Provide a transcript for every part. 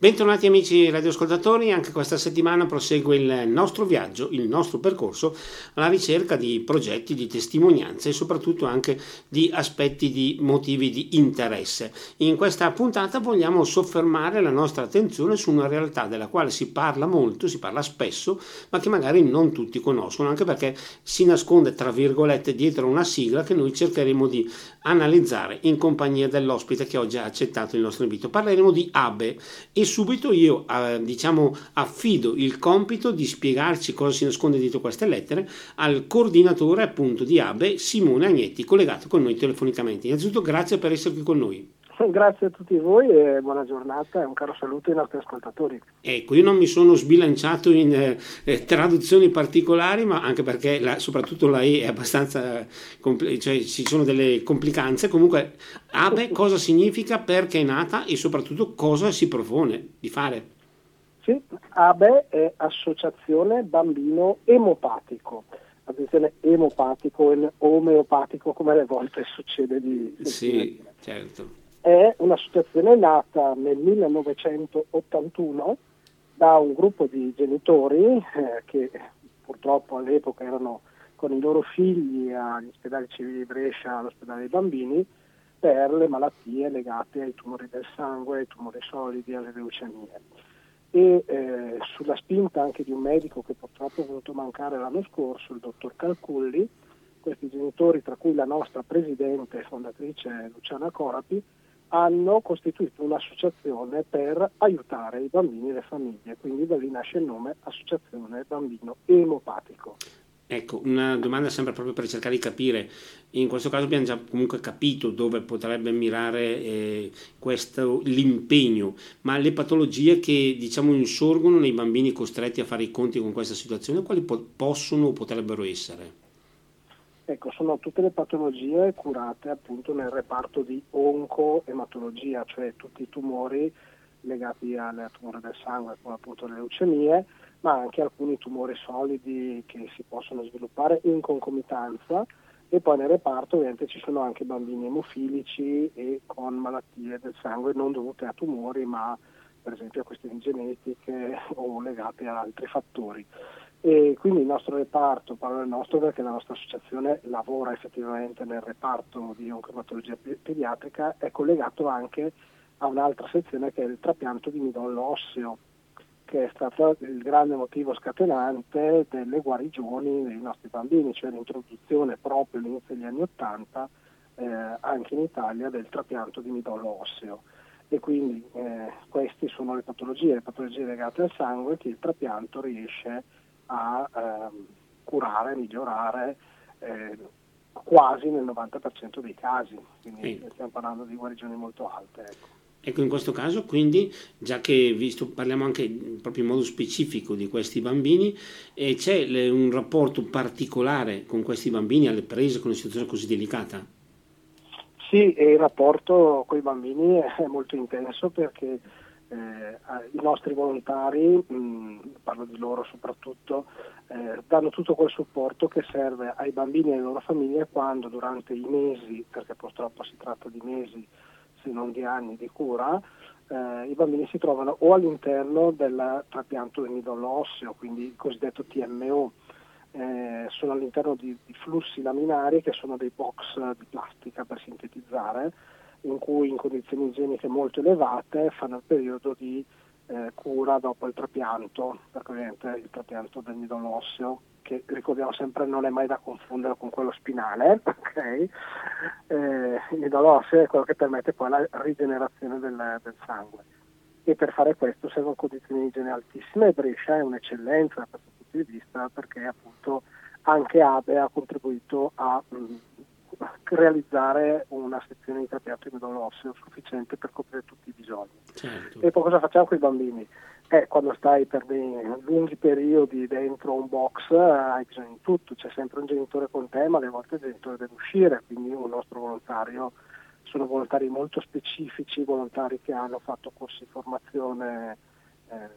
Bentornati amici radioascoltatori, anche questa settimana prosegue il nostro viaggio, il nostro percorso alla ricerca di progetti, di testimonianze e soprattutto anche di aspetti di motivi di interesse. In questa puntata vogliamo soffermare la nostra attenzione su una realtà della quale si parla molto, si parla spesso, ma che magari non tutti conoscono, anche perché si nasconde tra virgolette dietro una sigla che noi cercheremo di analizzare in compagnia dell'ospite che oggi ha accettato il nostro invito. Parleremo di ABE subito io eh, diciamo, affido il compito di spiegarci cosa si nasconde dietro queste lettere al coordinatore appunto di ABE Simone Agnetti collegato con noi telefonicamente. Innanzitutto grazie per essere qui con noi. Grazie a tutti voi e buona giornata e un caro saluto ai nostri ascoltatori. Ecco, io non mi sono sbilanciato in eh, eh traduzioni particolari, ma anche perché la, soprattutto la E è abbastanza, compl- cioè ci sono delle complicanze. Comunque, ABE cosa significa, perché è nata e soprattutto cosa si propone di fare? Sì, ABE è Associazione Bambino Emopatico attenzione emopatico e omeopatico come alle volte succede di sì, certo è un'associazione nata nel 1981 da un gruppo di genitori eh, che purtroppo all'epoca erano con i loro figli agli ospedali civili di Brescia, all'ospedale dei bambini, per le malattie legate ai tumori del sangue, ai tumori solidi, alle leucemie. E eh, sulla spinta anche di un medico che purtroppo è venuto a mancare l'anno scorso, il dottor Calculli, questi genitori, tra cui la nostra presidente e fondatrice Luciana Corapi, hanno costituito un'associazione per aiutare i bambini e le famiglie, quindi da lì nasce il nome Associazione Bambino Emopatico. Ecco, una domanda sempre proprio per cercare di capire, in questo caso abbiamo già comunque capito dove potrebbe mirare eh, questo, l'impegno, ma le patologie che diciamo insorgono nei bambini costretti a fare i conti con questa situazione, quali po- possono o potrebbero essere? Ecco, sono tutte le patologie curate appunto nel reparto di oncoematologia, cioè tutti i tumori legati alle tumore del sangue, come appunto le leucemie, ma anche alcuni tumori solidi che si possono sviluppare in concomitanza e poi nel reparto ovviamente ci sono anche bambini emofilici e con malattie del sangue non dovute a tumori ma per esempio a questioni genetiche o legate a altri fattori. E quindi il nostro reparto, parlo del nostro perché la nostra associazione lavora effettivamente nel reparto di oncomatologia pediatrica, è collegato anche a un'altra sezione che è il trapianto di midollo osseo, che è stato il grande motivo scatenante delle guarigioni dei nostri bambini, cioè l'introduzione proprio all'inizio degli anni Ottanta eh, anche in Italia del trapianto di midollo osseo. E quindi eh, queste sono le patologie, le patologie legate al sangue che il trapianto riesce a a ehm, curare, migliorare eh, quasi nel 90% dei casi, quindi sì. stiamo parlando di guarigioni molto alte. Ecco. Ecco, in questo caso quindi, già che visto, parliamo anche proprio in modo specifico di questi bambini, eh, c'è le, un rapporto particolare con questi bambini alle prese con una situazione così delicata? Sì, il rapporto con i bambini è molto intenso perché eh, i nostri volontari, mh, parlo di loro soprattutto, eh, danno tutto quel supporto che serve ai bambini e alle loro famiglie quando durante i mesi, perché purtroppo si tratta di mesi se non di anni di cura, eh, i bambini si trovano o all'interno del trapianto del midollo osseo, quindi il cosiddetto TMO, eh, sono all'interno di, di flussi laminari che sono dei box di plastica per sintetizzare, in cui in condizioni igieniche molto elevate fanno il periodo di eh, cura dopo il trapianto, perché ovviamente il trapianto del midollo osseo, che ricordiamo sempre non è mai da confondere con quello spinale, okay? eh, il midollo osseo è quello che permette poi la rigenerazione del, del sangue. E per fare questo servono condizioni di igiene altissime e Brescia è un'eccellenza da questo punto di vista perché appunto anche ABE ha contribuito a mh, mm, realizzare una sezione di trapianto di midollo osseo sufficiente per coprire tutti i bisogni. Certo. E poi cosa facciamo con i bambini? Eh, quando stai per dei lunghi periodi dentro un box hai bisogno di tutto, c'è sempre un genitore con te, ma alle volte il genitore deve uscire, quindi un nostro volontario sono volontari molto specifici, volontari che hanno fatto corsi di formazione eh,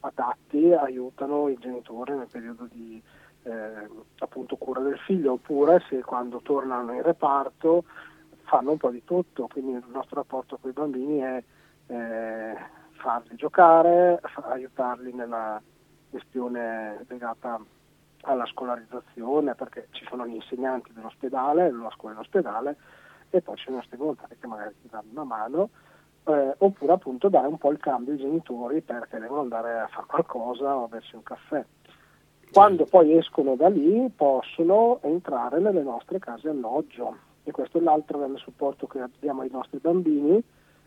adatti, aiutano il genitore nel periodo di eh, appunto cura del figlio oppure se quando tornano in reparto fanno un po' di tutto, quindi il nostro rapporto con i bambini è eh, farli giocare, aiutarli nella questione legata alla scolarizzazione, perché ci sono gli insegnanti dell'ospedale, la scuola dell'ospedale, e poi ci sono nostri volontari che magari ti danno una mano, eh, oppure appunto dare un po' il cambio ai genitori perché devono andare a fare qualcosa o a bersi un caffè. Quando poi escono da lì possono entrare nelle nostre case alloggio. E questo è l'altro grande supporto che diamo ai nostri bambini,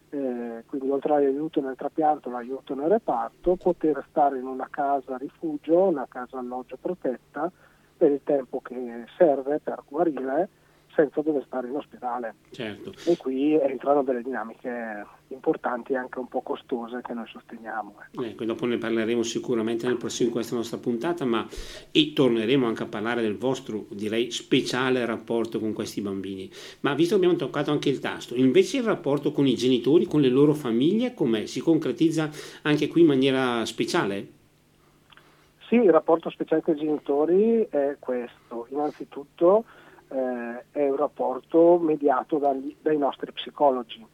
eh, quindi oltre all'aiuto nel trapianto, l'aiuto nel reparto, poter stare in una casa rifugio, una casa alloggio protetta per il tempo che serve per guarire senza dover stare in ospedale. Certo. E qui entrano delle dinamiche importanti e anche un po' costose che noi sosteniamo. Ecco. ecco, dopo ne parleremo sicuramente nel prossimo di questa nostra puntata, ma e torneremo anche a parlare del vostro, direi, speciale rapporto con questi bambini. Ma visto che abbiamo toccato anche il tasto, invece il rapporto con i genitori, con le loro famiglie, com'è? Si concretizza anche qui in maniera speciale? Sì, il rapporto speciale con i genitori è questo. Innanzitutto eh, è un rapporto mediato dagli, dai nostri psicologi,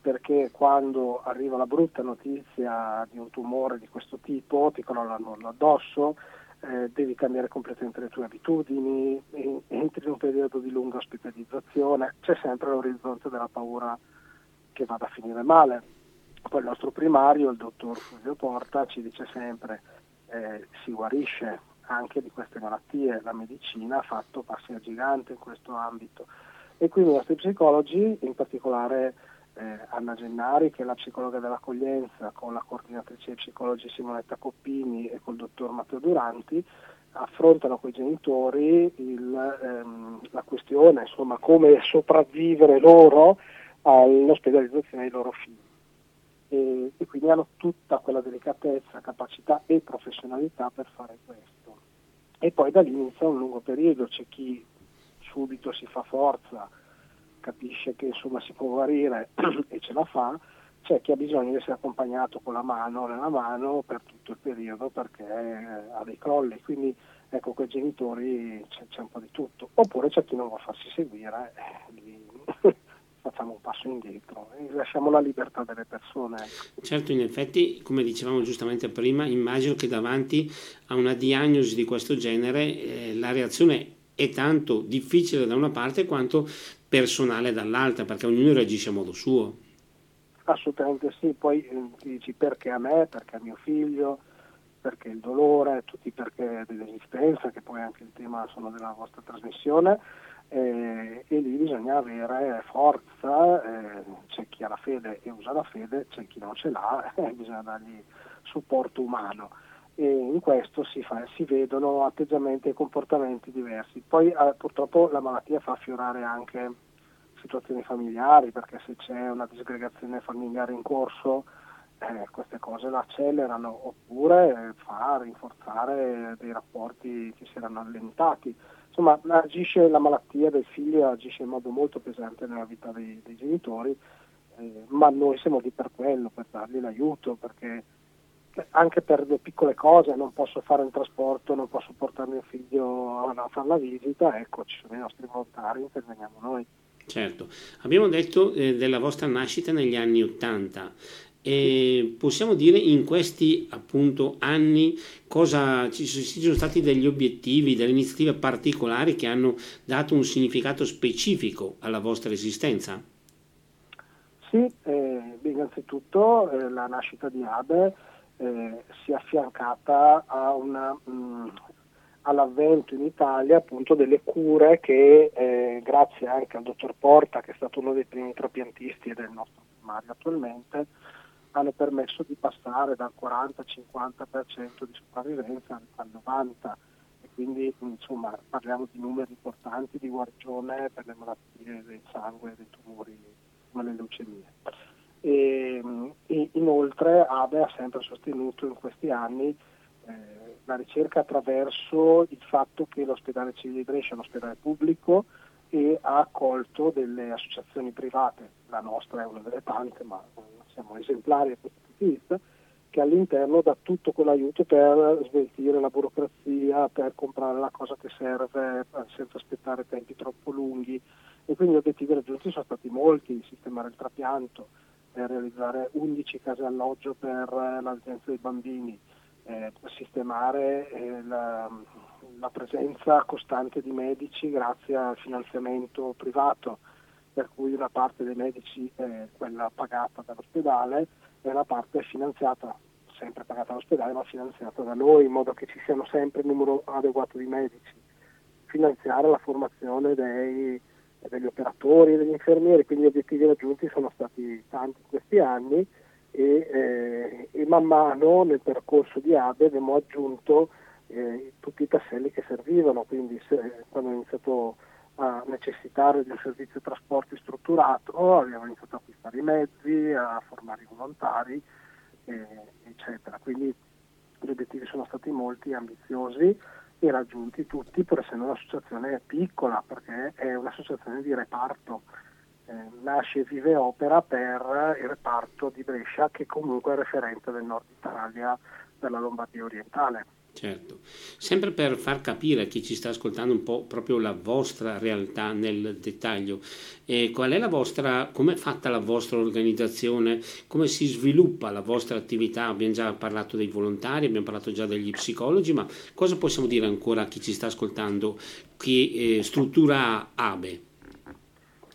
perché quando arriva la brutta notizia di un tumore di questo tipo, ti crollano addosso, eh, devi cambiare completamente le tue abitudini, entri in un periodo di lunga ospitalizzazione, c'è sempre l'orizzonte della paura che vada a finire male. Poi il nostro primario, il dottor Fulvio Porta, ci dice sempre eh, si guarisce, anche di queste malattie. La medicina ha fatto passi a gigante in questo ambito e quindi i nostri psicologi, in particolare eh, Anna Gennari che è la psicologa dell'accoglienza con la coordinatrice di psicologi Simonetta Coppini e col dottor Matteo Duranti, affrontano con i genitori il, ehm, la questione, insomma, come sopravvivere loro all'ospedalizzazione dei loro figli. E, e, quindi hanno tutta quella delicatezza, capacità e professionalità per fare questo e poi da lì inizia un lungo periodo, c'è chi subito si fa forza, capisce che insomma si può guarire e ce la fa, c'è chi ha bisogno di essere accompagnato con la mano nella mano per tutto il periodo perché ha dei crolli, quindi ecco con i genitori c'è, c'è, un po' di tutto, oppure c'è chi non vuole farsi seguire, eh, facciamo un passo indietro e lasciamo la libertà delle persone. Certo, in effetti, come dicevamo giustamente prima, immagino che davanti a una diagnosi di questo genere eh, la reazione è tanto difficile da una parte quanto personale dall'altra, perché ognuno reagisce a modo suo. Assolutamente sì, poi eh, dici perché a me, perché a mio figlio, perché il dolore, tutti perché dell'esistenza, che poi anche il tema sono della vostra trasmissione eh, e lì bisogna avere forza, eh, c'è chi ha la fede e usa la fede, c'è chi non ce l'ha e bisogna dargli supporto umano e in questo si, fa, si vedono atteggiamenti e comportamenti diversi. Poi eh, purtroppo la malattia fa affiorare anche situazioni familiari perché se c'è una disgregazione familiare in corso eh, queste cose la accelerano oppure fa rinforzare dei rapporti che si erano allentati insomma agisce la malattia del figlio agisce in modo molto pesante nella vita dei, dei genitori, eh, ma noi siamo lì per quello, per dargli l'aiuto, perché anche per le piccole cose, non posso fare il trasporto, non posso portare mio figlio a fare la visita, ecco ci sono i nostri volontari, interveniamo noi. Certo, abbiamo detto eh, della vostra nascita negli anni Ottanta. E possiamo dire in questi appunto anni cosa ci sono stati degli obiettivi, delle iniziative particolari che hanno dato un significato specifico alla vostra esistenza? Sì, eh, innanzitutto eh, la nascita di Abe eh, si è affiancata una, mh, mm, all'avvento in Italia appunto delle cure che eh, grazie anche al dottor Porta che è stato uno dei primi trapiantisti del nostro primario attualmente hanno permesso di passare dal 40-50% di sopravvivenza al 90% e quindi insomma parliamo di numeri importanti di guarigione per le malattie del sangue dei tumori come le leucemie. E, e inoltre ABE ha sempre sostenuto in questi anni eh, la ricerca attraverso il fatto che l'ospedale civile di Brescia è un ospedale pubblico e ha accolto delle associazioni private, la nostra è una delle tante, ma siamo esemplari a questo punto di vista, che all'interno dà tutto quell'aiuto per sveltire la burocrazia, per comprare la cosa che serve eh, senza aspettare tempi troppo lunghi. E quindi gli obiettivi raggiunti sono stati molti, sistemare il trapianto, eh, realizzare 11 case alloggio per eh, dei bambini, eh, sistemare eh, la, presenza costante di medici grazie al finanziamento privato, per cui una parte dei medici è quella pagata dall'ospedale e una parte è finanziata, sempre pagata dall'ospedale ma finanziata da noi in modo che ci siano sempre un numero adeguato di medici, finanziare la formazione dei degli operatori e degli infermieri, quindi gli obiettivi raggiunti sono stati tanti in questi anni e, eh, e man mano nel percorso di ABE abbiamo aggiunto eh, tutti i tasselli che servivano, quindi se, quando ho iniziato a necessitare di un servizio trasporti strutturato abbiamo iniziato a acquistare i mezzi, a formare i volontari, eh, eccetera. Quindi gli obiettivi sono stati molti, ambiziosi e raggiunti tutti pur essendo un'associazione piccola perché è un'associazione di reparto. Eh, nasce e vive opera per il reparto di Brescia che comunque è referente del nord Italia per la Lombardia orientale. Certo, sempre per far capire a chi ci sta ascoltando un po' proprio la vostra realtà nel dettaglio, eh, qual è la vostra, come è fatta la vostra organizzazione, come si sviluppa la vostra attività, abbiamo già parlato dei volontari, abbiamo parlato già degli psicologi, ma cosa possiamo dire ancora a chi ci sta ascoltando, che eh, struttura ABE?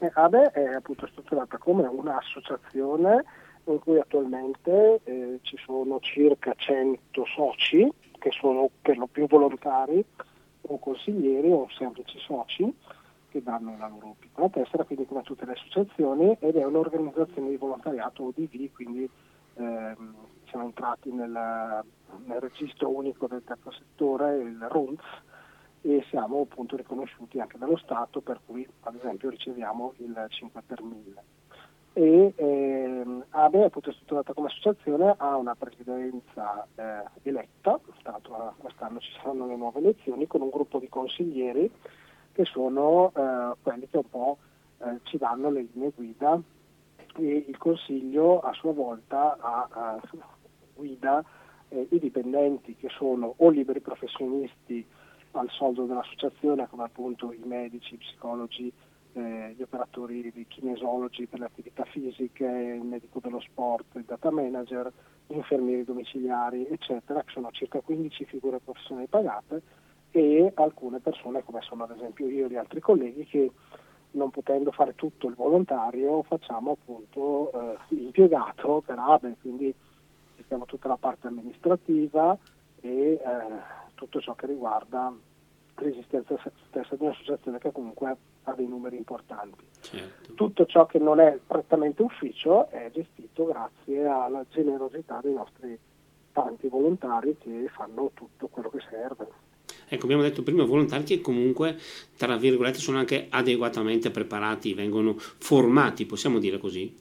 Eh, ABE è appunto strutturata come un'associazione in cui attualmente eh, ci sono circa 100 soci che sono per lo più volontari o consiglieri o semplici soci che danno la loro piccola tessera, quindi come tutte le associazioni, ed è un'organizzazione di volontariato ODV, quindi ehm, siamo entrati nel, nel, registro unico del terzo settore, il RUNZ, e siamo appunto riconosciuti anche dallo Stato, per cui ad esempio riceviamo il 5 per 1000 e ehm, ABE, appunto strutturata come associazione, ha una presidenza eh, eletta, tra l'altro quest'anno ci saranno le nuove elezioni, con un gruppo di consiglieri che sono eh, quelli che un po' eh, ci danno le linee guida. E il Consiglio a sua volta ha, ha guida eh, i dipendenti che sono o liberi professionisti al soldo dell'associazione come appunto i medici, i psicologi, eh, gli operatori di kinesiologi per le attività fisiche, il medico dello sport, il data manager, gli infermieri domiciliari, eccetera, che sono circa 15 figure professionali pagate e alcune persone come sono ad esempio io e gli altri colleghi che non potendo fare tutto il volontario facciamo appunto eh, l'impiegato per ABE, quindi gestiamo tutta la parte amministrativa e eh, tutto ciò che riguarda l'esistenza stessa di un'associazione che comunque ha dei numeri importanti. Certo. Tutto ciò che non è prettamente ufficio è gestito grazie alla generosità dei nostri tanti volontari che fanno tutto quello che serve. Ecco, abbiamo detto prima volontari che comunque, tra virgolette, sono anche adeguatamente preparati, vengono formati, possiamo dire così?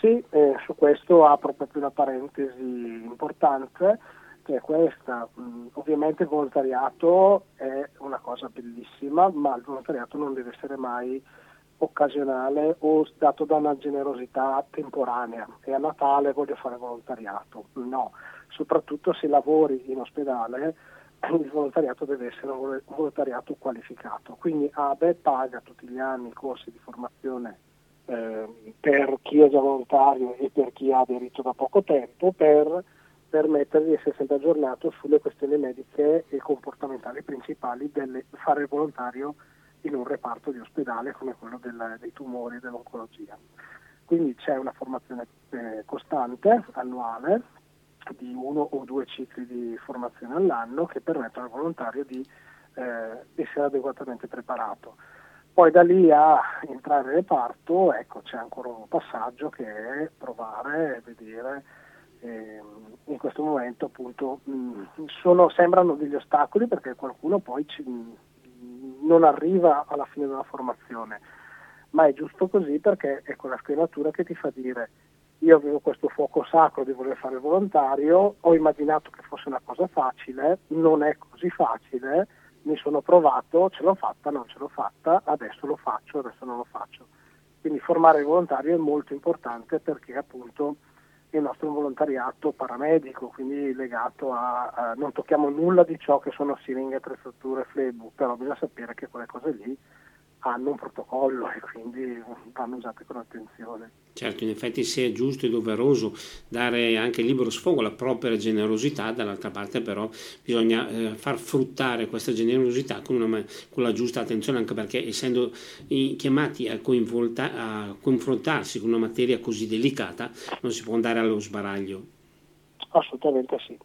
Sì, eh, su questo apro proprio una parentesi importante che è questa. Ovviamente il volontariato è una cosa bellissima, ma il volontariato non deve essere mai occasionale o dato da una generosità temporanea e a Natale voglio fare volontariato. No, soprattutto se lavori in ospedale il volontariato deve essere un volontariato qualificato. Quindi ABE paga tutti gli anni corsi di formazione eh, per chi è già volontario e per chi ha aderito da poco tempo per permettere di essere sempre aggiornato sulle questioni mediche e comportamentali principali del fare il volontario in un reparto di ospedale come quello del, dei tumori e dell'oncologia. Quindi c'è una formazione eh, costante, annuale, di uno o due cicli di formazione all'anno che permettono al volontario di eh, essere adeguatamente preparato. Poi da lì a entrare nel reparto, ecco, c'è ancora un passaggio che è provare vedere eh, in questo momento appunto mh, mm, sono, sembrano degli ostacoli perché qualcuno poi ci, mh, non arriva alla fine della formazione, ma è giusto così perché è quella scrematura che ti fa dire io avevo questo fuoco sacro di voler fare volontario, ho immaginato che fosse una cosa facile, non è così facile, mi sono provato, ce l'ho fatta, non ce l'ho fatta, adesso lo faccio, adesso non lo faccio. Quindi formare il volontario è molto importante perché appunto il nostro volontariato paramedico, quindi legato a, a, non tocchiamo nulla di ciò che sono siringhe, attrezzature, flebo, però bisogna sapere che quelle cose lì hanno un protocollo e quindi vanno usate con attenzione. Certo, in effetti se è giusto e doveroso dare anche libero sfogo alla propria generosità, dall'altra parte però bisogna eh, far fruttare questa generosità con, una, con, la giusta attenzione, anche perché essendo chiamati a, a confrontarsi con una materia così delicata non si può andare allo sbaraglio. Assolutamente sì.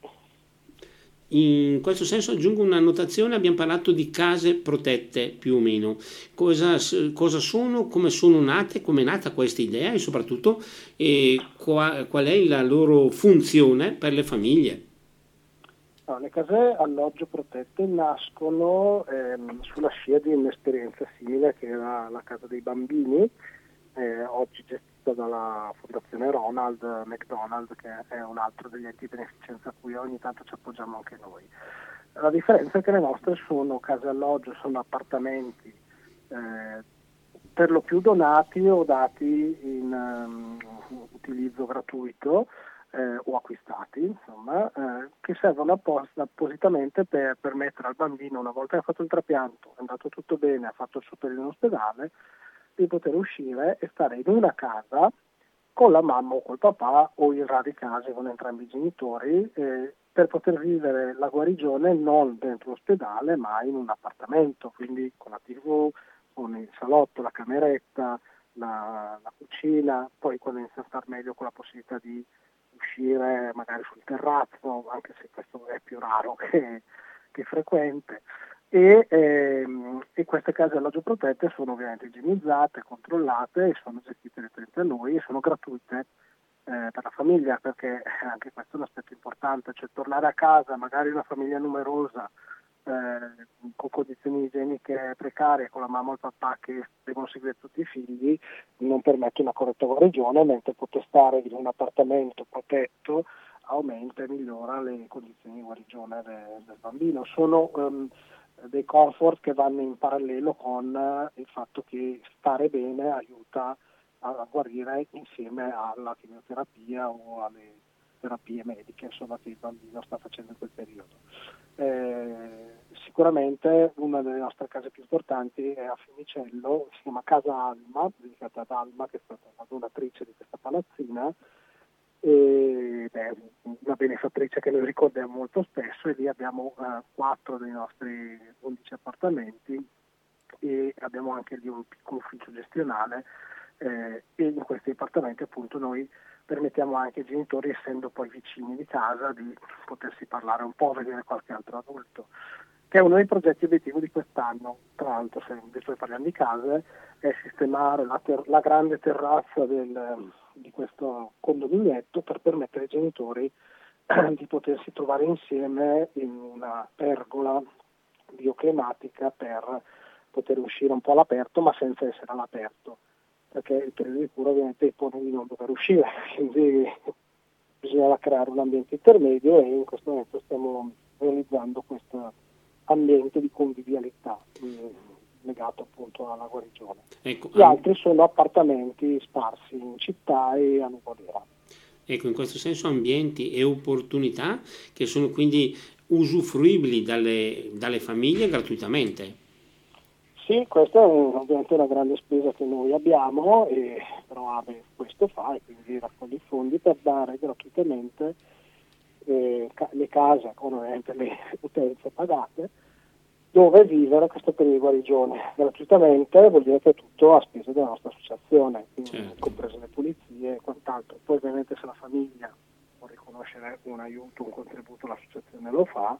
In questo senso aggiungo una notazione, abbiamo parlato di case protette più o meno. Cosa, cosa sono, come sono nate, come è nata questa idea e soprattutto eh, qual, qual, è la loro funzione per le famiglie? No, le case alloggio protette nascono ehm, sulla scia di un'esperienza simile che era la casa dei bambini, eh, oggi gestita dalla Fondazione Ronald McDonald, che è un altro degli enti di beneficenza a cui ogni tanto ci appoggiamo anche noi. La differenza è che le nostre sono case alloggio, sono appartamenti eh, per lo più donati o dati in um, utilizzo gratuito eh, o acquistati, insomma, eh, che servono apposta, appositamente per permettere al bambino, una volta che ha fatto il trapianto, è andato tutto bene, ha fatto il suo periodo in ospedale, di poter uscire e stare in una casa con la mamma o col papà o in rari casi con entrambi i genitori eh, per poter vivere la guarigione non dentro l'ospedale ma in un appartamento, quindi con la tv, con il salotto, la cameretta, la, la cucina, poi quando inizia a star meglio con la possibilità di uscire magari sul terrazzo, anche se questo è più raro che, che frequente e, ehm, e, queste case alloggio protette sono ovviamente igienizzate, controllate e sono gestite direttamente da noi e sono gratuite eh, per la famiglia perché anche questo è un aspetto importante, cioè tornare a casa magari una famiglia numerosa eh, con condizioni igieniche precarie, con la mamma e il papà che devono seguire tutti i figli, non permette una corretta guarigione, mentre poter stare in un appartamento protetto aumenta e migliora le condizioni di guarigione del, del bambino. Sono, um, dei comfort che vanno in parallelo con eh, il fatto che stare bene aiuta a guarire insieme alla chemioterapia o alle terapie mediche insomma, che il bambino sta facendo in quel periodo. Eh, sicuramente una delle nostre case più importanti è a Fiumicello, si chiama Casa Alma, dedicata ad Alma che è stata la donatrice di questa palazzina ed è una benefattrice che noi ricordiamo molto spesso e lì abbiamo eh, quattro dei nostri 11 appartamenti e abbiamo anche lì un piccolo ufficio gestionale eh, e in questi appartamenti appunto noi permettiamo anche ai genitori, essendo poi vicini di casa, di potersi parlare un po', vedere qualche altro adulto, che è uno dei progetti obiettivi di quest'anno. Tra l'altro, se invece parliamo di case, è sistemare la, ter- la grande terrazza del, di questo condominietto per permettere ai genitori di potersi trovare insieme in una pergola bioclimatica per poter uscire un po' all'aperto ma senza essere all'aperto perché il periodo di cura ovviamente impone di non dover uscire quindi bisognava creare un ambiente intermedio e in questo momento stiamo realizzando questo ambiente di convivialità legato appunto alla guarigione. Ecco, Gli altri sono appartamenti sparsi in città e a Nuvolera. Ecco, in questo senso ambienti e opportunità che sono quindi usufruibili dalle, dalle famiglie gratuitamente. Sì, questa è ovviamente una grande spesa che noi abbiamo, e, però AVE questo fa e quindi raccoglie fondi per dare gratuitamente eh, le case con ovviamente le utenze pagate dove vivere questo periodo di guarigione gratuitamente vuol dire che è tutto a spese della nostra associazione, certo. comprese le pulizie e quant'altro. Poi ovviamente se la famiglia può riconoscere un aiuto, un contributo, l'associazione lo fa,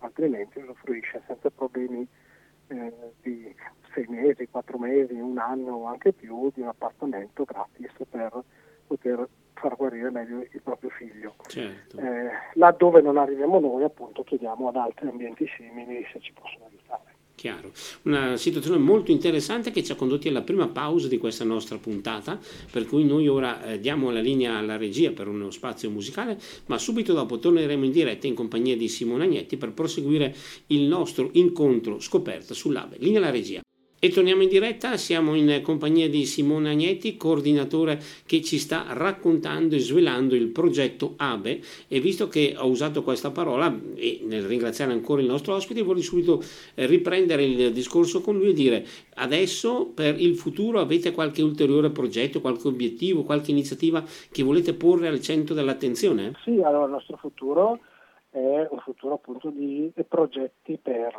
altrimenti usufruisce senza problemi eh, di sei mesi, quattro mesi, un anno o anche più di un appartamento gratis per poter far guarire meglio il proprio figlio. Certo. Eh, laddove non arriviamo noi, appunto, chiediamo ad altri ambienti simili se ci possono aiutare. Chiaro, una situazione molto interessante che ci ha condotti alla prima pausa di questa nostra puntata, per cui noi ora eh, diamo la linea alla regia per uno spazio musicale, ma subito dopo torneremo in diretta in compagnia di Simone Agnetti per proseguire il nostro incontro scoperta sull'ABE. Linea alla regia. E torniamo in diretta, siamo in compagnia di Simone Agnetti, coordinatore che ci sta raccontando e svelando il progetto ABE e visto che ho usato questa parola e nel ringraziare ancora il nostro ospite vorrei subito eh, riprendere il discorso con lui e dire adesso per il futuro avete qualche ulteriore progetto, qualche obiettivo, qualche iniziativa che volete porre al centro dell'attenzione? Sì, allora il nostro futuro è un futuro appunto di progetti per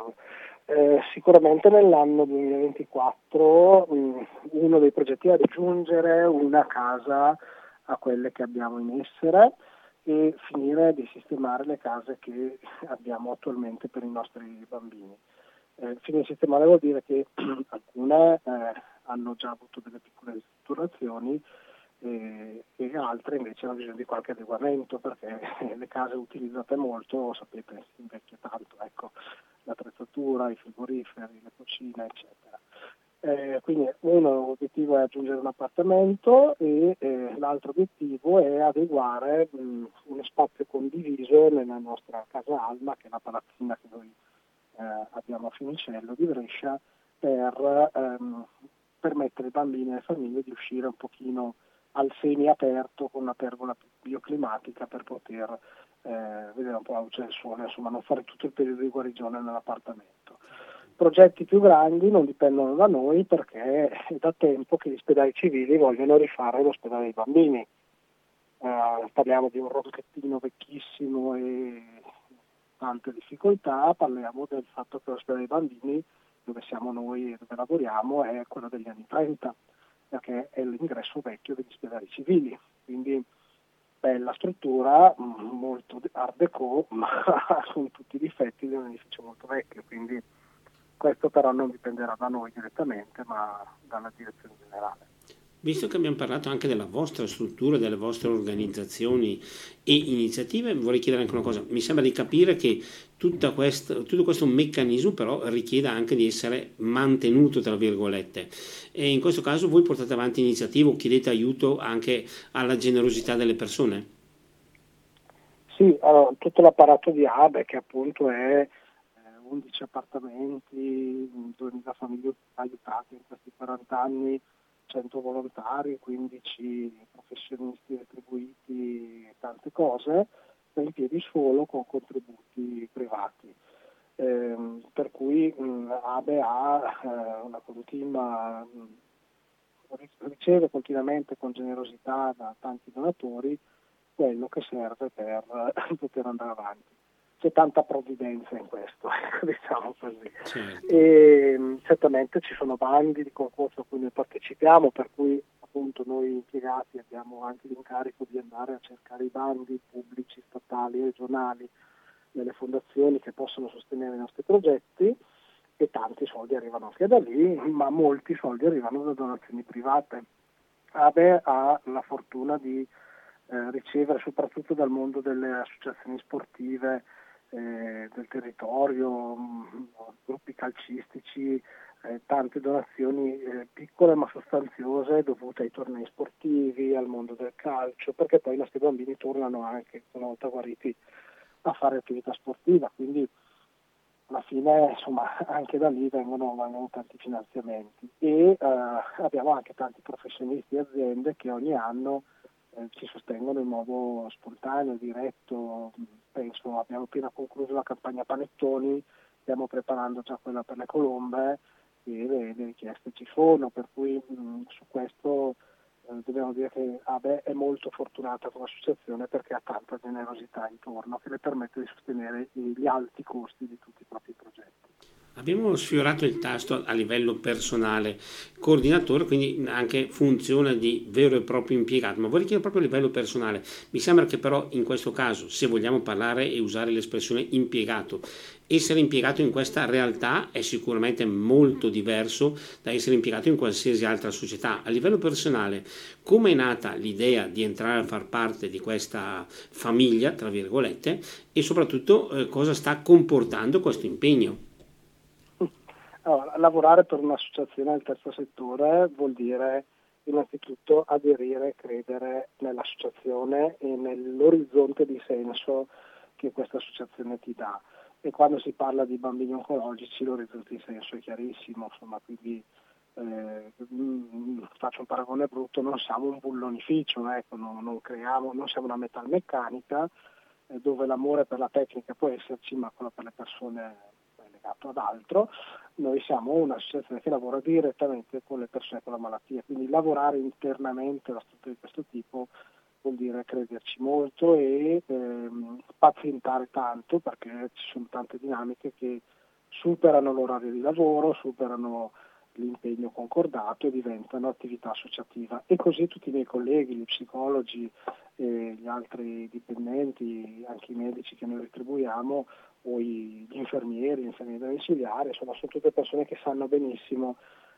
eh, sicuramente nell'anno 2024 mh, uno dei progetti è raggiungere una casa a quelle che abbiamo in essere e finire di sistemare le case che abbiamo attualmente per i nostri bambini. Eh, finire di sistemare vuol dire che alcune eh, hanno già avuto delle piccole ristrutturazioni e, e, altre invece hanno bisogno di qualche adeguamento perché le case utilizzate molto, sapete, invecchia tanto. Ecco l'attrezzatura, i frigoriferi, le cucine, eccetera. Eh, quindi uno l'obiettivo è aggiungere un appartamento e eh, l'altro obiettivo è adeguare mh, uno spazio condiviso nella nostra casa Alma, che è la palazzina che noi eh, abbiamo a Finicello di Brescia, per ehm, permettere ai bambini e alle famiglie di uscire un pochino al semi aperto con una pergola bioclimatica per poter eh, vedere un po' la luce del sole, insomma non fare tutto il periodo di guarigione nell'appartamento. Progetti più grandi non dipendono da noi perché è da tempo che gli ospedali civili vogliono rifare l'ospedale dei bambini. Eh, parliamo di un rocchettino vecchissimo e tante difficoltà, parliamo del fatto che l'ospedale dei bambini, dove siamo noi e dove lavoriamo, è quello degli anni 30, perché è l'ingresso vecchio degli ospedali civili. Quindi bella struttura, molto art deco, ma con tutti i difetti di un edificio molto vecchio, quindi questo però non dipenderà da noi direttamente, ma dalla direzione generale. Visto che abbiamo parlato anche della vostra struttura, delle vostre organizzazioni e iniziative, vorrei chiedere anche una cosa. Mi sembra di capire che questa, tutto questo meccanismo però richieda anche di essere mantenuto, tra virgolette. E in questo caso voi portate avanti iniziative o chiedete aiuto anche alla generosità delle persone? Sì, allora, tutto l'apparato di ABE che appunto è eh, 11 appartamenti, 2000 famiglie aiutate in questi 40 anni 100 volontari, 15 professionisti retribuiti, tante cose, ma in piedi solo con contributi privati. Eh, per cui mh, ABE ha eh, una continua, riceve continuamente con generosità da tanti donatori quello che serve per poter andare avanti c'è tanta provvidenza in questo, diciamo così. Certo. E, certamente ci sono bandi di concorso a cui noi partecipiamo, per cui appunto noi impiegati abbiamo anche l'incarico di andare a cercare i bandi pubblici, statali, regionali, nelle fondazioni che possono sostenere i nostri progetti e tanti soldi arrivano anche da lì, ma molti soldi arrivano da donazioni private. ABE ha la fortuna di eh, ricevere soprattutto dal mondo delle associazioni sportive eh, del territorio, mm, gruppi calcistici, eh, tante donazioni eh, piccole ma sostanziose dovute ai tornei sportivi, al mondo del calcio, perché poi i nostri bambini tornano anche, una volta guariti, a fare attività sportiva, quindi alla fine insomma, anche da lì vengono, vengono tanti finanziamenti. E eh, abbiamo anche tanti professionisti e aziende che ogni anno eh, ci sostengono in modo spontaneo, diretto. Penso abbiamo appena concluso la campagna Panettoni, stiamo preparando già quella per le colombe e le, le richieste ci sono, per cui mh, su questo eh, dobbiamo dire che ABE è molto fortunata come associazione perché ha tanta generosità intorno che le permette di sostenere gli alti costi di tutti i propri progetti. Abbiamo sfiorato il tasto a livello personale, coordinatore, quindi anche funzione di vero e proprio impiegato, ma vorrei chiedere proprio a livello personale. Mi sembra che però in questo caso, se vogliamo parlare e usare l'espressione impiegato, essere impiegato in questa realtà è sicuramente molto diverso da essere impiegato in qualsiasi altra società. A livello personale, come è nata l'idea di entrare a far parte di questa famiglia, tra virgolette, e soprattutto eh, cosa sta comportando questo impegno? Allora, lavorare per un'associazione del terzo settore vuol dire innanzitutto aderire e credere nell'associazione e nell'orizzonte di senso che questa associazione ti dà. e quando si parla di bambini oncologici l'orizzonte di senso è chiarissimo, insomma, quindi eh, faccio un paragone brutto, non siamo un bullonificio, ecco, non, non, creiamo, non siamo una metalmeccanica eh, dove l'amore per la tecnica può esserci, ma quello per le persone è legato ad altro. Noi siamo un'associazione che lavora direttamente con le persone con la malattia, quindi lavorare internamente da strutture di questo tipo vuol dire crederci molto e ehm, pazientare tanto perché ci sono tante dinamiche che superano l'orario di lavoro, superano l'impegno concordato e diventano attività associativa. E così tutti i miei colleghi, gli psicologi, eh, gli altri dipendenti, anche i medici che noi retribuiamo, o gli infermieri, gli infermieri domiciliari, insomma sono tutte persone che sanno benissimo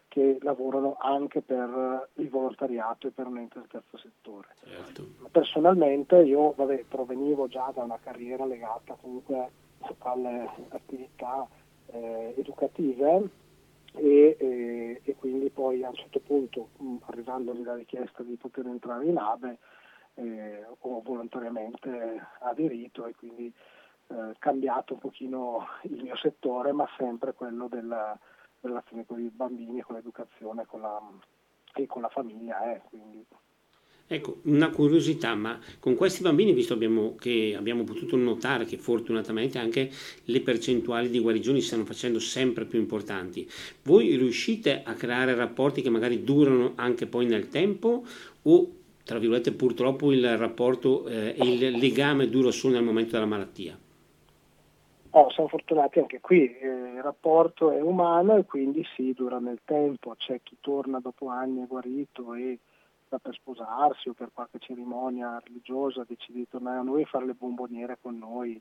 che lavorano anche per il volontariato e per un ente del terzo settore. Certo. Personalmente io vabbè, provenivo già da una carriera legata comunque alle attività eh, educative e, e, e, quindi poi a un certo punto, mh, arrivandomi la richiesta di poter entrare in ABE, eh, ho volontariamente aderito e quindi eh, cambiato un pochino il mio settore, ma sempre quello della relazione con i bambini, con l'educazione con la, e con la famiglia. Eh. Ecco, una curiosità, ma con questi bambini, visto abbiamo, che abbiamo potuto notare che fortunatamente anche le percentuali di guarigioni si stanno facendo sempre più importanti, voi riuscite a creare rapporti che magari durano anche poi nel tempo o, tra virgolette, purtroppo il rapporto eh, il legame dura solo nel momento della malattia? Oh, siamo fortunati anche qui, eh, il rapporto è umano e quindi sì, dura nel tempo, c'è chi torna dopo anni è guarito e sta per sposarsi o per qualche cerimonia religiosa decide di tornare a noi e fare le bomboniere con noi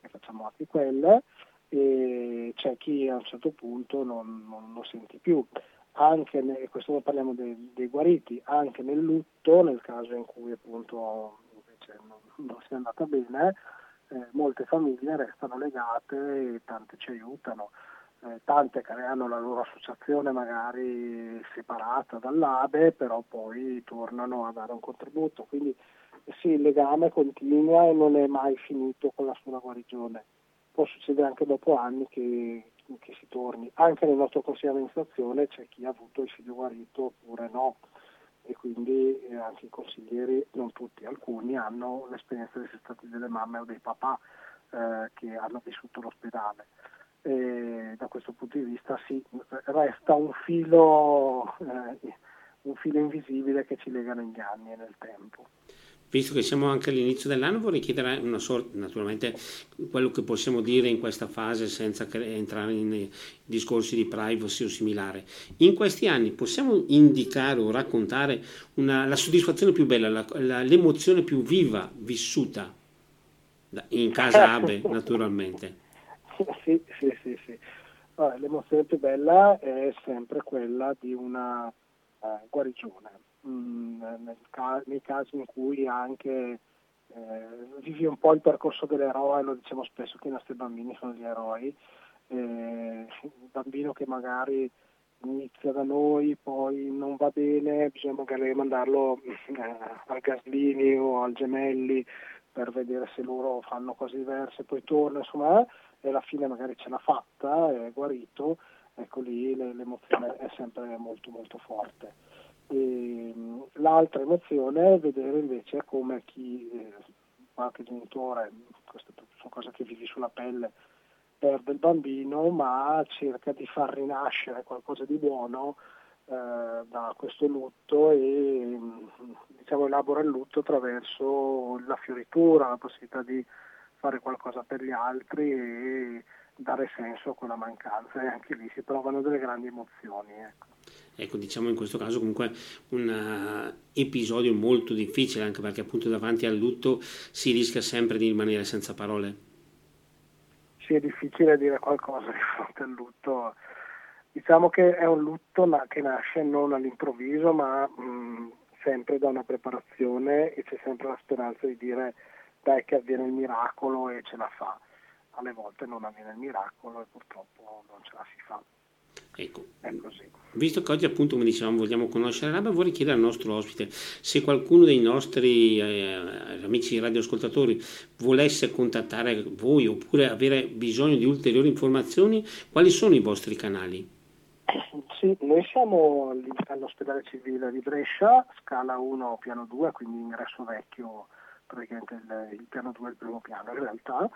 e facciamo anche quelle e c'è chi a un certo punto non, non lo senti più. Anche nel, questo non parliamo dei, dei, guariti, anche nel lutto, nel caso in cui appunto invece non, non sia andata bene, eh, molte famiglie restano legate e tante ci aiutano. Eh, tante creano la loro associazione magari separata dall'ABE, però poi tornano a dare un contributo. Quindi sì, il legame continua e non è mai finito con la sola guarigione. Può succedere anche dopo anni che, che si torni. Anche nel nostro consiglio di amministrazione c'è chi ha avuto il figlio guarito oppure no e quindi eh, anche i consiglieri, non tutti, alcuni hanno l'esperienza di essere stati delle mamme o dei papà eh, che hanno vissuto l'ospedale. E da questo punto di vista sì, resta un filo, eh, un filo invisibile che ci lega negli anni e nel tempo visto che siamo anche all'inizio dell'anno, vorrei chiedere una sorta, naturalmente quello che possiamo dire in questa fase senza entrare in discorsi di privacy o similare. In questi anni possiamo indicare o raccontare una, la soddisfazione più bella, la, la, l'emozione più viva vissuta in casa Abe, naturalmente. Sì, sì, sì. sì. Allora, l'emozione più bella è sempre quella di una uh, guarigione mh, ca- nei casi in cui anche eh, vivi un po' il percorso dell'eroe, lo diciamo spesso che i nostri bambini sono gli eroi, eh, il bambino che magari inizia da noi, poi non va bene, bisogna magari mandarlo eh, al Gaslini o al Gemelli per vedere se loro fanno cose diverse, poi torna, insomma, e alla fine magari ce l'ha fatta, è guarito, ecco lì l'emozione è sempre molto molto forte. E, l'altra emozione è vedere invece come chi, eh, qualche genitore, queste sono cose che vivi sulla pelle, perde il bambino ma cerca di far rinascere qualcosa di buono eh, da questo lutto e diciamo, elabora il lutto attraverso la fioritura, la possibilità di fare qualcosa per gli altri e dare senso a quella mancanza e anche lì si trovano delle grandi emozioni. Ecco. Ecco, diciamo in questo caso comunque un uh, episodio molto difficile anche perché appunto davanti al lutto si rischia sempre di rimanere senza parole. Sì, è difficile dire qualcosa di fronte al lutto. Diciamo che è un lutto che nasce non all'improvviso ma mh, sempre da una preparazione e c'è sempre la speranza di dire dai che avviene il miracolo e ce la fa. Alle volte non avviene il miracolo e purtroppo non ce la si fa. Ecco. Visto che oggi appunto come dicevamo vogliamo conoscere l'ABA, vorrei chiedere al nostro ospite se qualcuno dei nostri eh, amici radioascoltatori volesse contattare voi oppure avere bisogno di ulteriori informazioni, quali sono i vostri canali? Sì, noi siamo all'ospedale civile di Brescia, scala 1, piano 2, quindi ingresso vecchio, praticamente il, il piano 2 è il primo piano in realtà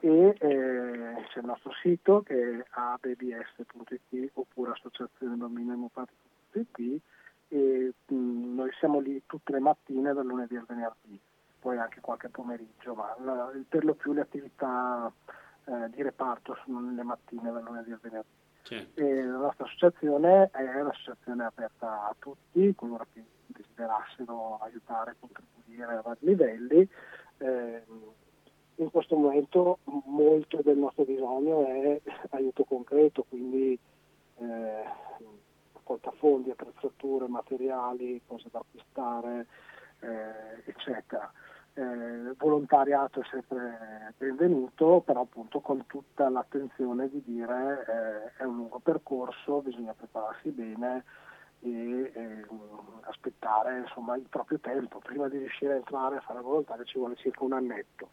e eh, c'è il nostro sito che è abbs.it oppure associazione bambini emopatici.it e mh, noi siamo lì tutte le mattine dal lunedì al venerdì, poi anche qualche pomeriggio, ma la, per lo più le attività eh, di reparto sono le mattine dal lunedì al venerdì. Certo. la nostra associazione è un'associazione aperta a tutti, coloro che desiderassero aiutare, contribuire a vari livelli. Eh, in questo momento molto del nostro bisogno è aiuto concreto, quindi eh, portafondi, attrezzature, materiali, cose da acquistare, eh, eccetera. Eh, volontariato è sempre benvenuto, però appunto con tutta l'attenzione di dire eh, è un lungo percorso, bisogna prepararsi bene e eh, aspettare insomma, il proprio tempo. Prima di riuscire a entrare a fare volontario ci vuole circa un annetto.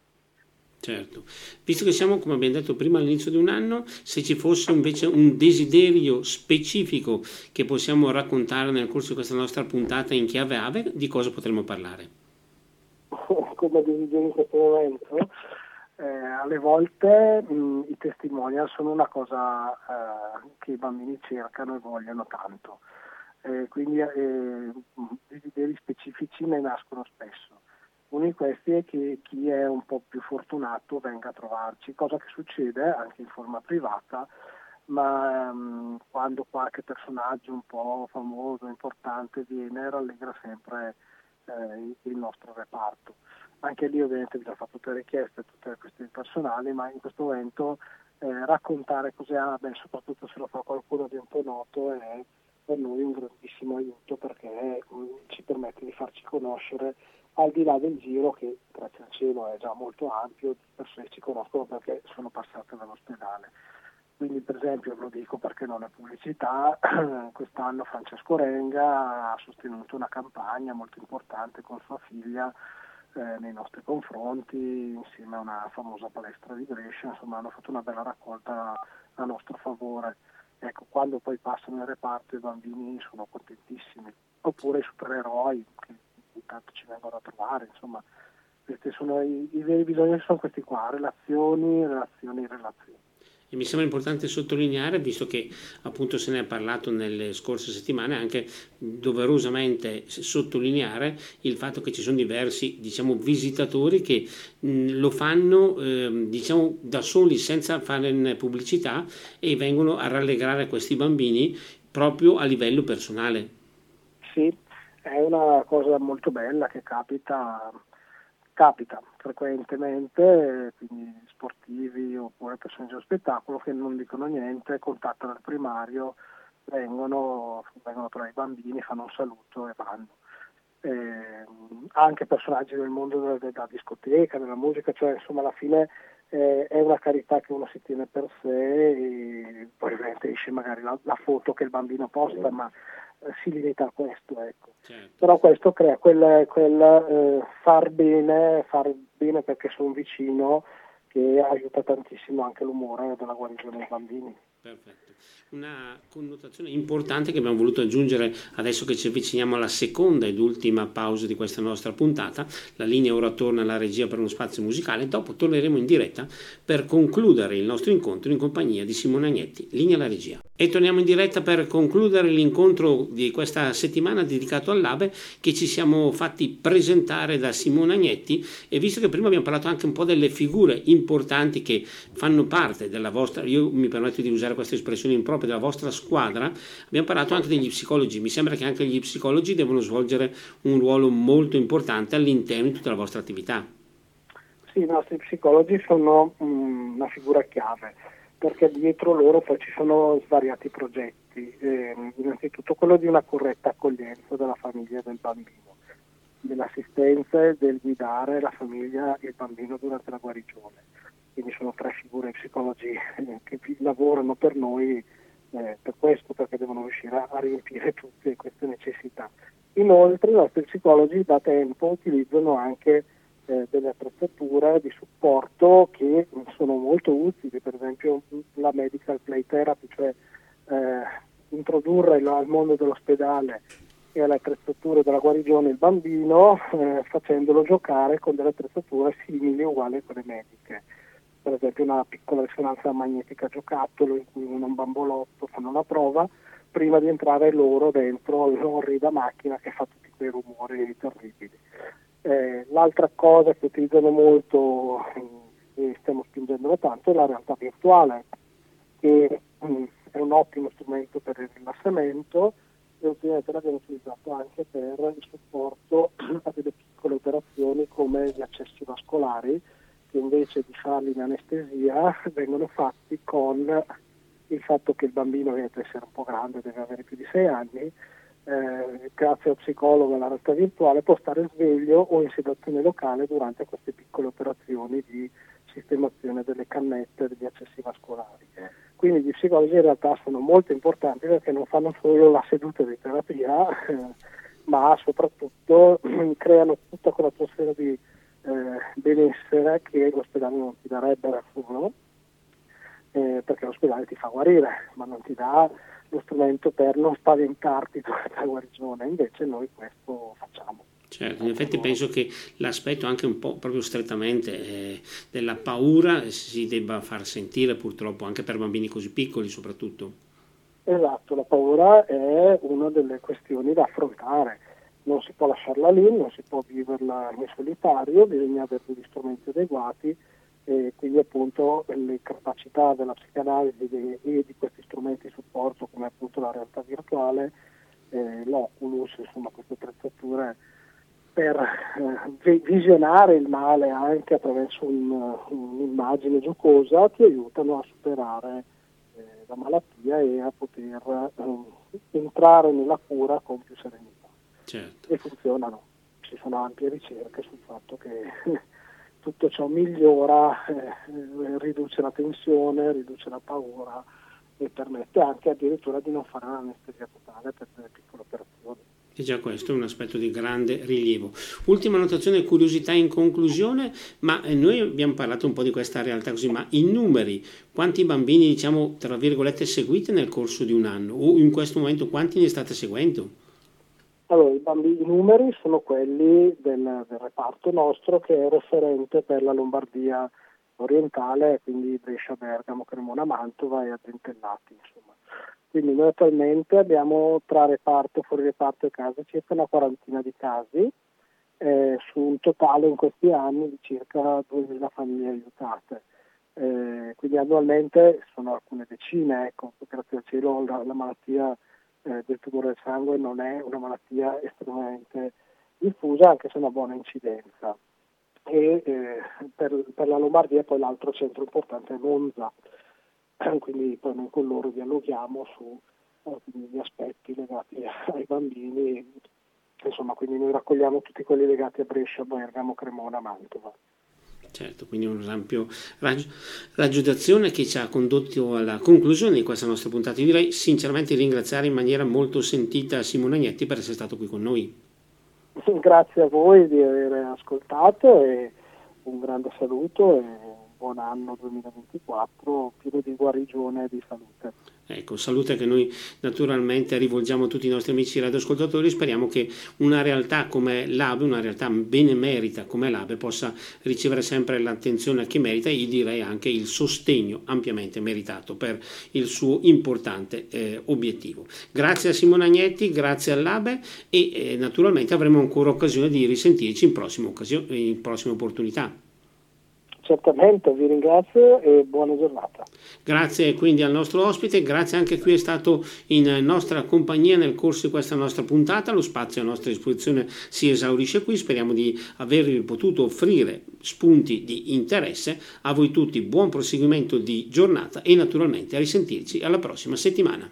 Certo, visto che siamo, come abbiamo detto prima, all'inizio di un anno, se ci fosse invece un desiderio specifico che possiamo raccontare nel corso di questa nostra puntata in chiave ave, di cosa potremmo parlare? Come desiderio in questo momento? Eh, alle volte mh, i testimonial sono una cosa eh, che i bambini cercano e vogliono tanto, eh, quindi eh, desideri specifici ne nascono spesso uno di questi è che chi è un po' più fortunato venga a trovarci, cosa che succede anche in forma privata, ma um, quando qualche personaggio un po' famoso, importante viene, rallegra sempre eh, il nostro reparto. Anche lì ovviamente vi ho fatto tutte le richieste, tutte le questioni personali, ma in questo momento eh, raccontare cos'è ABE, soprattutto se lo fa qualcuno di un po' noto, è per noi un grandissimo aiuto perché um, ci permette di farci conoscere al di là del giro che grazie al cielo è già molto ampio, di persone ci conoscono perché sono passate dall'ospedale. Quindi per esempio lo dico perché non è pubblicità, quest'anno Francesco Renga ha sostenuto una campagna molto importante con sua figlia eh, nei nostri confronti, insieme a una famosa palestra di Brescia, insomma hanno fatto una bella raccolta a nostro favore. Ecco, quando poi passano in reparto i bambini sono contentissimi, oppure i supereroi che intanto ci vengono a trovare, insomma, questi sono i, i veri bisogni sono questi qua, relazioni, relazioni, relazioni. E mi sembra importante sottolineare, visto che appunto se ne è parlato nelle scorse settimane, anche doverosamente sottolineare il fatto che ci sono diversi diciamo, visitatori che mh, lo fanno eh, diciamo, da soli senza fare pubblicità e vengono a rallegrare questi bambini proprio a livello personale. Sì, è una cosa molto bella che capita, capita frequentemente, quindi sportivi oppure persone dello spettacolo che non dicono niente, contattano il primario, vengono, vengono tra i bambini, fanno un saluto e vanno. Eh, anche personaggi del mondo della, della, discoteca, della musica, cioè insomma alla fine eh, è una carità che uno si tiene per sé e poi ovviamente esce magari la, la foto che il bambino posta, ma si limita a questo, ecco. certo. però questo crea quel, quel eh, far bene, far bene perché sono vicino, che aiuta tantissimo anche l'umore della guarigione dei bambini. Perfetto. Una connotazione importante che abbiamo voluto aggiungere adesso che ci avviciniamo alla seconda ed ultima pausa di questa nostra puntata. La linea ora torna alla regia per uno spazio musicale, dopo torneremo in diretta per concludere il nostro incontro in compagnia di Simone Agnetti. Linea alla regia. E torniamo in diretta per concludere l'incontro di questa settimana dedicato all'ABE che ci siamo fatti presentare da Simone Agnetti e visto che prima abbiamo parlato anche un po' delle figure importanti che fanno parte della vostra, io mi permetto di usare questa espressione impropria, della vostra squadra, abbiamo parlato anche degli psicologi, mi sembra che anche gli psicologi devono svolgere un ruolo molto importante all'interno di tutta la vostra attività. Sì, i nostri psicologi sono um, una figura chiave perché dietro loro poi ci sono svariati progetti, eh, innanzitutto quello di una corretta accoglienza della famiglia e del bambino, dell'assistenza e del guidare la famiglia e il bambino durante la guarigione. Quindi sono tre figure psicologi eh, che lavorano per noi eh, per questo, perché devono riuscire a, riempire tutte queste necessità. Inoltre i nostri psicologi da tempo utilizzano anche eh, delle attrezzature di supporto che sono molto utili, per esempio la medical play therapy, cioè eh, introdurre al mondo dell'ospedale e alle attrezzature della guarigione il bambino eh, facendolo giocare con delle attrezzature simili o uguali a quelle mediche. Per esempio una piccola risonanza magnetica giocattolo in cui uno un bambolotto fanno una prova prima di entrare loro dentro l'orrida macchina che fa tutti quei rumori terribili. Eh, l'altra cosa che utilizzano molto e stiamo spingendo tanto è la realtà virtuale, che mh, mm, è un ottimo strumento per il rilassamento e ultimamente l'abbiamo utilizzato anche per il supporto a delle piccole operazioni come gli accessi vascolari che invece di farli in anestesia vengono fatti con il fatto che il bambino deve essere un po' grande, deve avere più di 6 anni, eh, grazie al psicologo e alla realtà virtuale può stare sveglio o in sedazione locale durante queste piccole operazioni di sistemazione delle cannette degli accessi vascolari. Quindi gli psicologi in realtà sono molto importanti perché non fanno solo la seduta di terapia, eh, ma soprattutto creano tutta quell'atmosfera di eh, benessere che l'ospedale non ti darebbe da solo, eh, perché l'ospedale ti fa guarire, ma non ti dà lo strumento per non spaventarti durante la guarigione, invece noi questo facciamo. Certo, in effetti penso che l'aspetto anche un po' proprio strettamente eh, della paura si debba far sentire purtroppo anche per bambini così piccoli soprattutto. Esatto, la paura è una delle questioni da affrontare, non si può lasciarla lì, non si può viverla in solitario, bisogna avere degli strumenti adeguati e quindi appunto le capacità della psicanalisi e di questi strumenti di supporto come appunto la realtà virtuale, eh, l'Oculus, insomma queste attrezzature per eh, visionare il male anche attraverso un, un'immagine giocosa ti aiutano a superare eh, la malattia e a poter eh, entrare nella cura con più serenità. Certo. E funzionano. Ci sono ampie ricerche sul fatto che tutto ciò migliora, eh, riduce la tensione, riduce la paura e permette anche addirittura di non fare l'anestesia totale per delle piccole operazioni. E già questo è un aspetto di grande rilievo. Ultima notazione e curiosità in conclusione, ma eh, noi abbiamo parlato un po' di questa realtà così, ma in numeri, quanti bambini diciamo tra virgolette seguite nel corso di un anno o in questo momento quanti ne state seguendo? Allora, i, bambini, i numeri sono quelli del, del, reparto nostro che è referente per la Lombardia orientale, quindi Brescia, Bergamo, Cremona, Mantova e Argentellati. Insomma. Quindi noi attualmente abbiamo tra reparto, fuori reparto e casa circa una quarantina di casi, eh, su un totale in questi anni di circa 2.000 famiglie aiutate. Eh, quindi annualmente sono alcune decine, ecco, grazie al cielo la, la malattia eh, del tumore del sangue non è una malattia estremamente diffusa, anche se ha una buona incidenza. E eh, per, per, la Lombardia poi l'altro centro importante è Monza, quindi poi noi con loro dialoghiamo su eh, gli aspetti legati ai bambini, insomma quindi noi raccogliamo tutti quelli legati a Brescia, Bergamo, Cremona, Mantova. Certo, quindi un ampio raggio, raggio d'azione che ci ha condotto alla conclusione di questa nostra puntata. Io direi sinceramente ringraziare in maniera molto sentita Simone Agnetti per essere stato qui con noi. Grazie a voi di aver ascoltato e un grande saluto e buon anno 2024 pieno di guarigione e di salute. Ecco, salute che noi naturalmente rivolgiamo a tutti i nostri amici radioascoltatori. Speriamo che una realtà come l'ABE, una realtà benemerita come l'ABE, possa ricevere sempre l'attenzione che merita e direi anche il sostegno ampiamente meritato per il suo importante eh, obiettivo. Grazie a Simone Agnetti, grazie all'ABE e eh, naturalmente avremo ancora occasione di risentirci in prossime, occasione, in prossime opportunità. Certamente, vi ringrazio e buona giornata. Grazie quindi al nostro ospite, grazie anche a chi è stato in nostra compagnia nel corso di questa nostra puntata, lo spazio a nostra disposizione si esaurisce qui, speriamo di avervi potuto offrire spunti di interesse, a voi tutti buon proseguimento di giornata e naturalmente a risentirci alla prossima settimana.